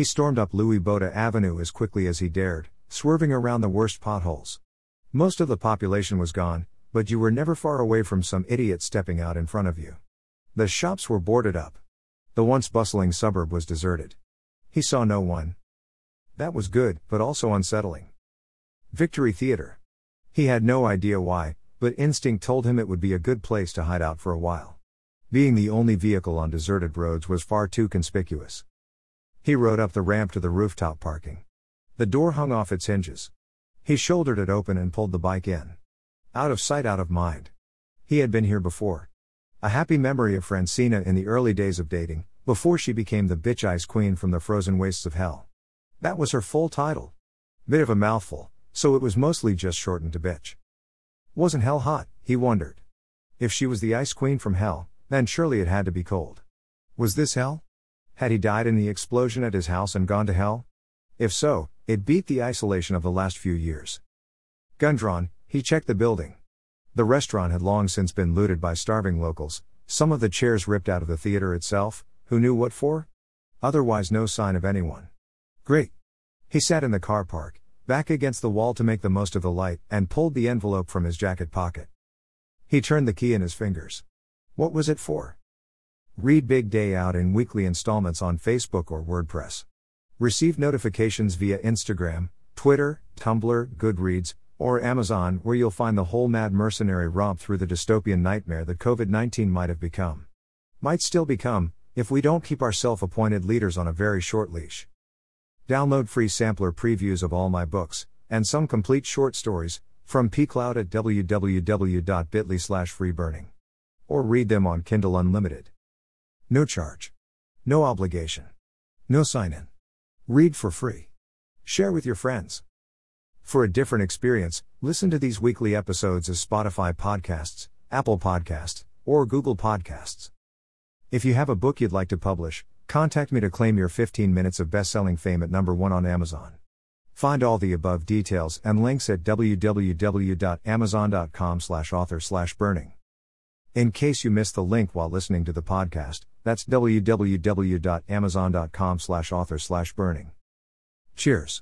He stormed up Louis Botha Avenue as quickly as he dared, swerving around the worst potholes. Most of the population was gone, but you were never far away from some idiot stepping out in front of you. The shops were boarded up. The once bustling suburb was deserted. He saw no one. That was good, but also unsettling. Victory Theater. He had no idea why, but instinct told him it would be a good place to hide out for a while. Being the only vehicle on deserted roads was far too conspicuous. He rode up the ramp to the rooftop parking. The door hung off its hinges. He shouldered it open and pulled the bike in. Out of sight, out of mind. He had been here before. A happy memory of Francina in the early days of dating, before she became the bitch ice queen from the frozen wastes of hell. That was her full title. Bit of a mouthful, so it was mostly just shortened to bitch. Wasn't hell hot, he wondered. If she was the ice queen from hell, then surely it had to be cold. Was this hell? Had he died in the explosion at his house and gone to hell? If so, it beat the isolation of the last few years. Gun drawn, he checked the building. The restaurant had long since been looted by starving locals, some of the chairs ripped out of the theater itself, who knew what for? Otherwise, no sign of anyone. Great. He sat in the car park, back against the wall to make the most of the light, and pulled the envelope from his jacket pocket. He turned the key in his fingers. What was it for? Read Big Day out in weekly installments on Facebook or WordPress. Receive notifications via Instagram, Twitter, Tumblr, Goodreads, or Amazon, where you'll find the whole mad mercenary romp through the dystopian nightmare that COVID 19 might have become. Might still become, if we don't keep our self appointed leaders on a very short leash. Download free sampler previews of all my books, and some complete short stories, from pcloud at www.bitly slash freeburning. Or read them on Kindle Unlimited. No charge. No obligation. No sign in. Read for free. Share with your friends. For a different experience, listen to these weekly episodes as Spotify podcasts, Apple Podcasts, or Google Podcasts. If you have a book you'd like to publish, Contact me to claim your 15 minutes of best-selling fame at number 1 on Amazon. Find all the above details and links at www.amazon.com/author/burning. In case you missed the link while listening to the podcast, that's www.amazon.com author slash burning Cheers.